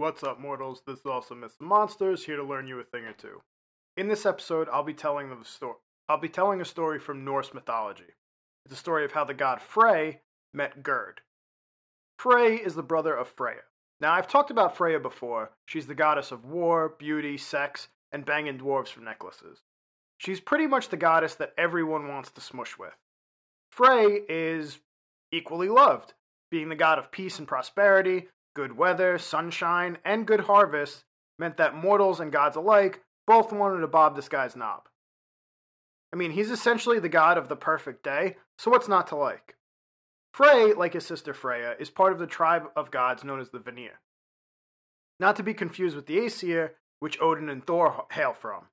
What's up, mortals? This is also and Monsters, here to learn you a thing or two. In this episode, I'll be telling the story. I'll be telling a story from Norse mythology. It's a story of how the god Frey met Gerd. Frey is the brother of Freya. Now, I've talked about Freya before. She's the goddess of war, beauty, sex, and banging dwarves for necklaces. She's pretty much the goddess that everyone wants to smush with. Frey is equally loved, being the god of peace and prosperity, good weather, sunshine, and good harvests meant that mortals and gods alike both wanted to bob this guy's knob. I mean, he's essentially the god of the perfect day, so what's not to like? Frey, like his sister Freya, is part of the tribe of gods known as the Vanir. Not to be confused with the Aesir, which Odin and Thor hail from.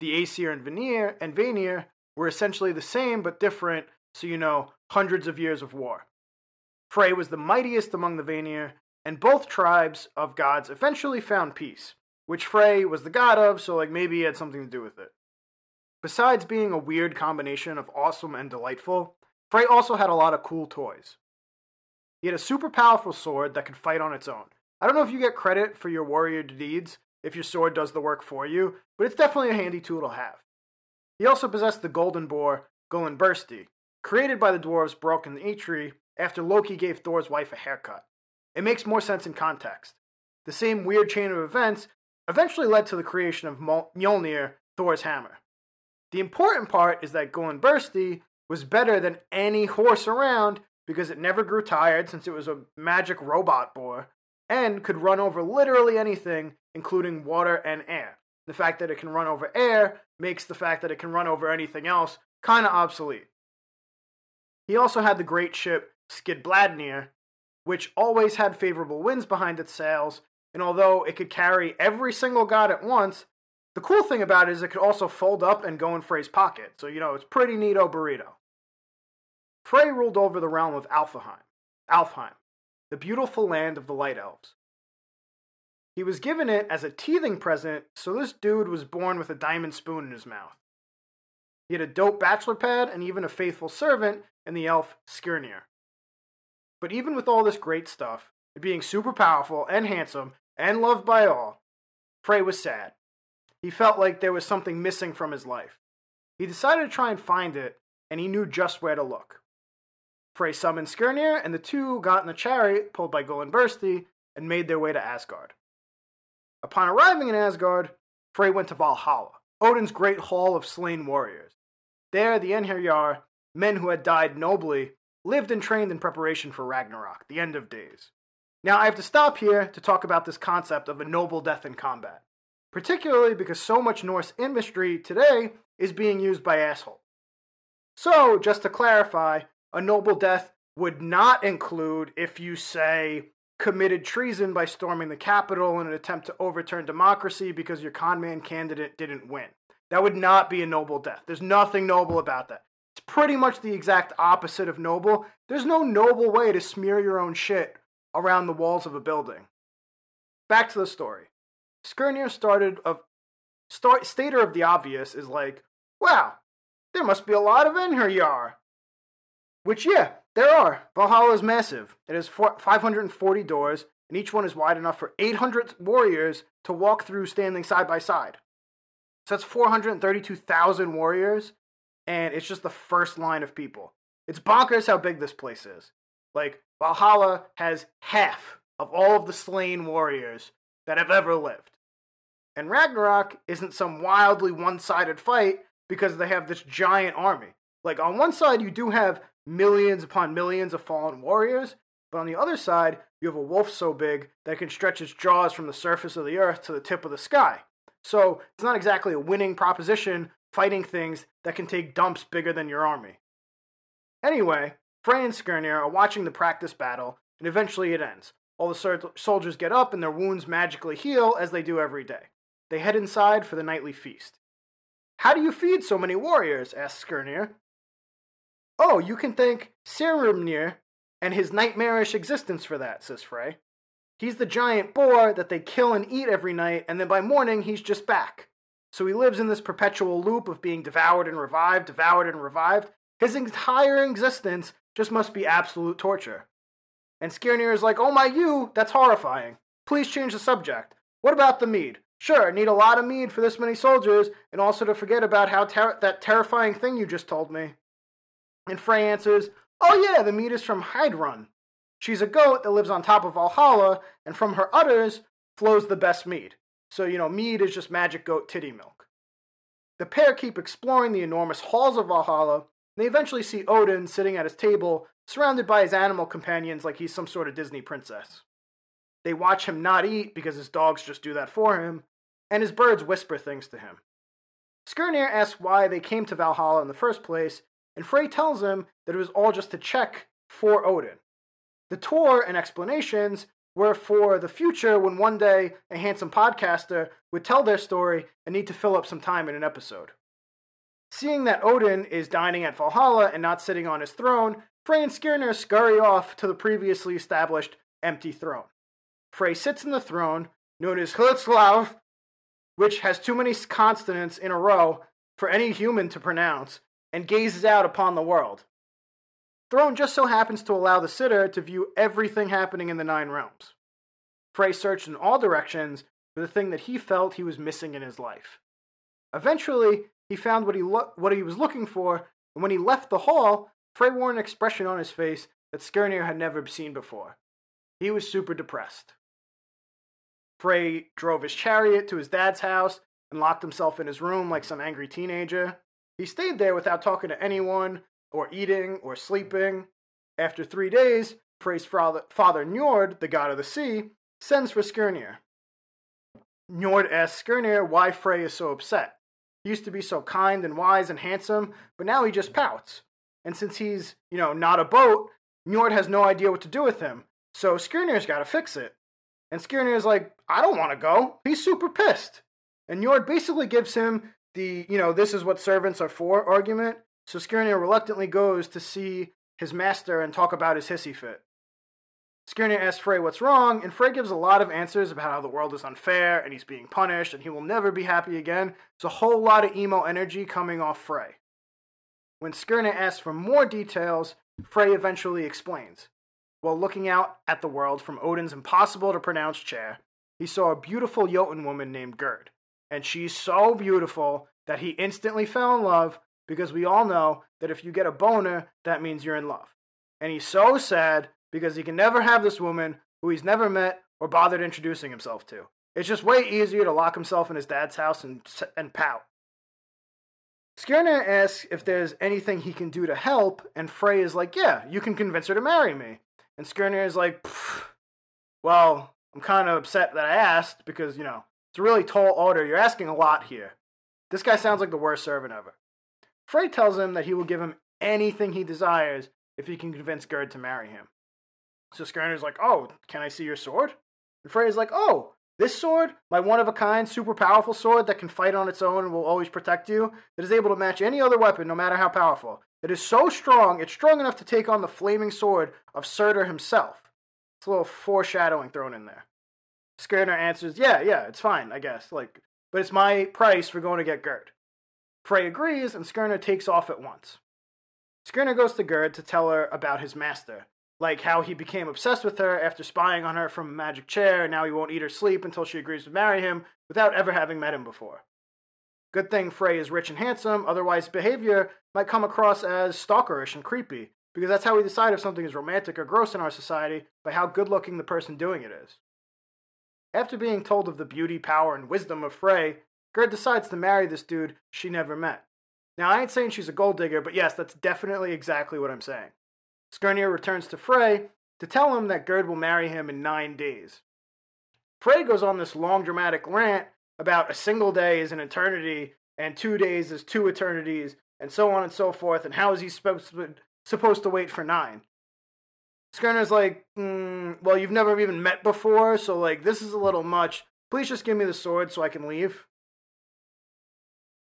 The Aesir and Vanir and Vanir were essentially the same but different, so you know, hundreds of years of war. Frey was the mightiest among the Vanir, and both tribes of gods eventually found peace, which Frey was the god of, so like maybe he had something to do with it. Besides being a weird combination of awesome and delightful, Frey also had a lot of cool toys. He had a super powerful sword that could fight on its own. I don't know if you get credit for your warrior deeds if your sword does the work for you, but it's definitely a handy tool to have. He also possessed the golden boar, Gullinbursti, created by the dwarves Brok and Eitri after Loki gave Thor's wife a haircut. It makes more sense in context. The same weird chain of events eventually led to the creation of Mjolnir, Thor's hammer. The important part is that Gullinbursti was better than any horse around because it never grew tired since it was a magic robot boar and could run over literally anything, including water and air. The fact that it can run over air makes the fact that it can run over anything else kind of obsolete. He also had the great ship Skidbladnir, which always had favorable winds behind its sails, and although it could carry every single god at once, the cool thing about it is it could also fold up and go in Frey's pocket, so you know, it's pretty neato burrito. Frey ruled over the realm of Alfheim, Alfheim, the beautiful land of the Light Elves. He was given it as a teething present, so this dude was born with a diamond spoon in his mouth. He had a dope bachelor pad and even a faithful servant in the elf Skirnir. But even with all this great stuff, being super powerful and handsome and loved by all, Frey was sad. He felt like there was something missing from his life. He decided to try and find it, and he knew just where to look. Frey summoned Skirnir, and the two got in a chariot pulled by Gullinbursti and made their way to Asgard. Upon arriving in Asgard, Frey went to Valhalla, Odin's great hall of slain warriors. There, the Einherjar, men who had died nobly, lived and trained in preparation for Ragnarok, the end of days. Now, I have to stop here to talk about this concept of a noble death in combat, particularly because so much Norse imagery today is being used by assholes. So, just to clarify, a noble death would not include if you say committed treason by storming the Capitol in an attempt to overturn democracy because your conman candidate didn't win. That would not be a noble death. There's nothing noble about that. It's pretty much the exact opposite of noble. There's no noble way to smear your own shit around the walls of a building. Back to the story. Skirnir started of start, stater of the obvious is like, wow, there must be a lot of Einherjar. Which, yeah, there are. Valhalla is massive. It has 540 doors, and each one is wide enough for 800 warriors to walk through standing side by side. So that's 432,000 warriors and it's just the first line of people. It's bonkers how big this place is. Like, Valhalla has half of all of the slain warriors that have ever lived. And Ragnarok isn't some wildly one sided fight because they have this giant army. Like, on one side, you do have millions upon millions of fallen warriors, but on the other side, you have a wolf so big that can stretch its jaws from the surface of the earth to the tip of the sky. So, it's not exactly a winning proposition fighting things that can take dumps bigger than your army. Anyway, Frey and Skirnir are watching the practice battle, and eventually it ends. All the sol- soldiers get up and their wounds magically heal as they do every day. They head inside for the nightly feast. How do you feed so many warriors? asks Skirnir. Oh, you can thank Saehrimnir and his nightmarish existence for that, says Frey. He's the giant boar that they kill and eat every night, and then by morning he's just back. So he lives in this perpetual loop of being devoured and revived, devoured and revived. His entire existence just must be absolute torture. And Skirnir is like, oh my you, that's horrifying. please change the subject. What about the mead? Sure, need a lot of mead for this many soldiers, and also to forget about how ter- that terrifying thing you just told me. And Frey answers, Oh yeah, the mead is from Heidrun. She's a goat that lives on top of Valhalla, and from her udders flows the best mead. So, you know, mead is just magic goat titty milk. The pair keep exploring the enormous halls of Valhalla, and they eventually see Odin sitting at his table, surrounded by his animal companions like he's some sort of Disney princess. They watch him not eat because his dogs just do that for him, and his birds whisper things to him. Skirnir asks why they came to Valhalla in the first place, and Frey tells him that it was all just to check for Odin. The tour and explanations were for the future when one day a handsome podcaster would tell their story and need to fill up some time in an episode. Seeing that Odin is dining at Valhalla and not sitting on his throne, Frey and Skirnir scurry off to the previously established empty throne. Frey sits in the throne, known as Hlutslav, which has too many consonants in a row for any human to pronounce, and gazes out upon the world. Throne just so happens to allow the sitter to view everything happening in the Nine Realms. Frey searched in all directions for the thing that he felt he was missing in his life. Eventually, he found what he, lo- what he was looking for, and when he left the hall, Frey wore an expression on his face that Skirnir had never seen before. He was super depressed. Frey drove his chariot to his dad's house and locked himself in his room like some angry teenager. He stayed there without talking to anyone, or eating, or sleeping. After three days, Frey's father, father Njord, the god of the sea, sends for Skirnir. Njord asks Skirnir why Frey is so upset. He used to be so kind and wise and handsome, but now he just pouts. And since he's, you know, not a boat, Njord has no idea what to do with him. So Skirnir's got to fix it. And Skirnir's like, I don't want to go. He's super pissed. And Njord basically gives him the, you know, this is what servants are for argument. So Skirnir reluctantly goes to see his master and talk about his hissy fit. Skirnir asks Frey what's wrong, and Frey gives a lot of answers about how the world is unfair and he's being punished and he will never be happy again. It's a whole lot of emo energy coming off Frey. When Skirnir asks for more details, Frey eventually explains. While looking out at the world from Odin's impossible to pronounce chair, he saw a beautiful Jotun woman named Gerd and she's so beautiful that he instantly fell in love because we all know that if you get a boner, that means you're in love. And he's so sad because he can never have this woman who he's never met or bothered introducing himself to. It's just way easier to lock himself in his dad's house and, and pout. Skirnir asks if there's anything he can do to help, and Frey is like, Yeah, you can convince her to marry me. And Skirnir is like, Well, I'm kind of upset that I asked because, you know, it's a really tall order. You're asking a lot here. This guy sounds like the worst servant ever. Frey tells him that he will give him anything he desires if he can convince Gerd to marry him. So Skirnir's like, Oh, can I see your sword? And Frey's like, Oh, this sword, my one of a kind, super powerful sword that can fight on its own and will always protect you, that is able to match any other weapon, no matter how powerful. It is so strong, it's strong enough to take on the flaming sword of Surtur himself. It's a little foreshadowing thrown in there. Skirnir answers, Yeah, yeah, it's fine, I guess. Like, but it's my price for going to get Gerd. Frey agrees, and Skirnir takes off at once. Skirnir goes to Gerd to tell her about his master, like how he became obsessed with her after spying on her from a magic chair, and now he won't eat or sleep until she agrees to marry him without ever having met him before. Good thing Frey is rich and handsome, otherwise, behavior might come across as stalkerish and creepy, because that's how we decide if something is romantic or gross in our society by how good looking the person doing it is. After being told of the beauty, power, and wisdom of Frey, Gerd decides to marry this dude she never met. Now, I ain't saying she's a gold digger, but yes, that's definitely exactly what I'm saying. Skirnir returns to Frey to tell him that Gerd will marry him in nine days. Frey goes on this long dramatic rant about a single day is an eternity, and two days is two eternities, and so on and so forth, and how is he supposed to, wait for nine? Skirnir's like, mm, well, you've never even met before, so like this is a little much. Please just give me the sword so I can leave.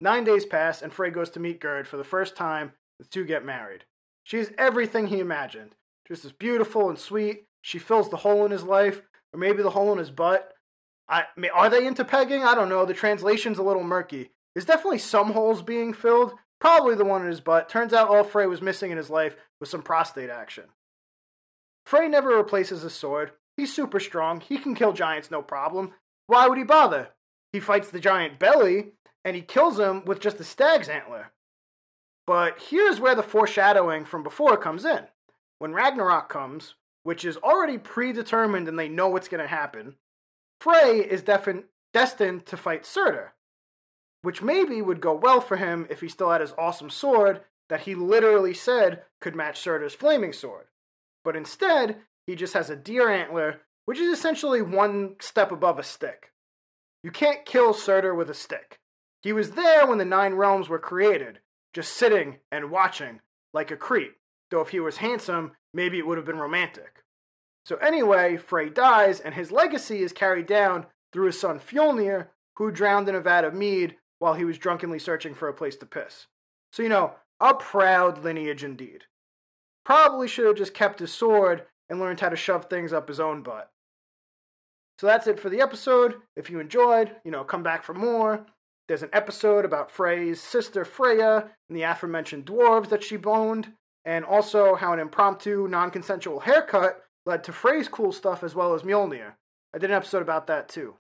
Nine days pass, and Frey goes to meet Gerd for the first time. The two get married. She's everything he imagined. Just as beautiful and sweet. She fills the hole in his life, or maybe the hole in his butt. I are they into pegging? I don't know. The translation's a little murky. There's definitely some holes being filled. Probably the one in his butt. Turns out all Frey was missing in his life was some prostate action. Frey never replaces his sword, He's super strong. He can kill giants no problem. Why would he bother? He fights the giant Beli and he kills him with just a stag's antler. But here's where the foreshadowing from before comes in. When Ragnarok comes, which is already predetermined and they know what's going to happen, Frey is destined to fight Surtur, which maybe would go well for him if he still had his awesome sword that he literally said could match Surtur's flaming sword. But instead, he just has a deer antler, which is essentially one step above a stick. You can't kill Surtur with a stick. He was there when the Nine Realms were created, just sitting and watching like a creep. Though if he was handsome, maybe it would have been romantic. So anyway, Frey dies, and his legacy is carried down through his son Fjolnir, who drowned in a vat of mead while he was drunkenly searching for a place to piss. So, you know, a proud lineage indeed. Probably should have just kept his sword and learned how to shove things up his own butt. So that's it for the episode. If you enjoyed, you know, come back for more. There's an episode about Frey's sister Freya and the aforementioned dwarves that she boned, and also how an impromptu, non consensual haircut led to Frey's cool stuff as well as Mjolnir. I did an episode about that too.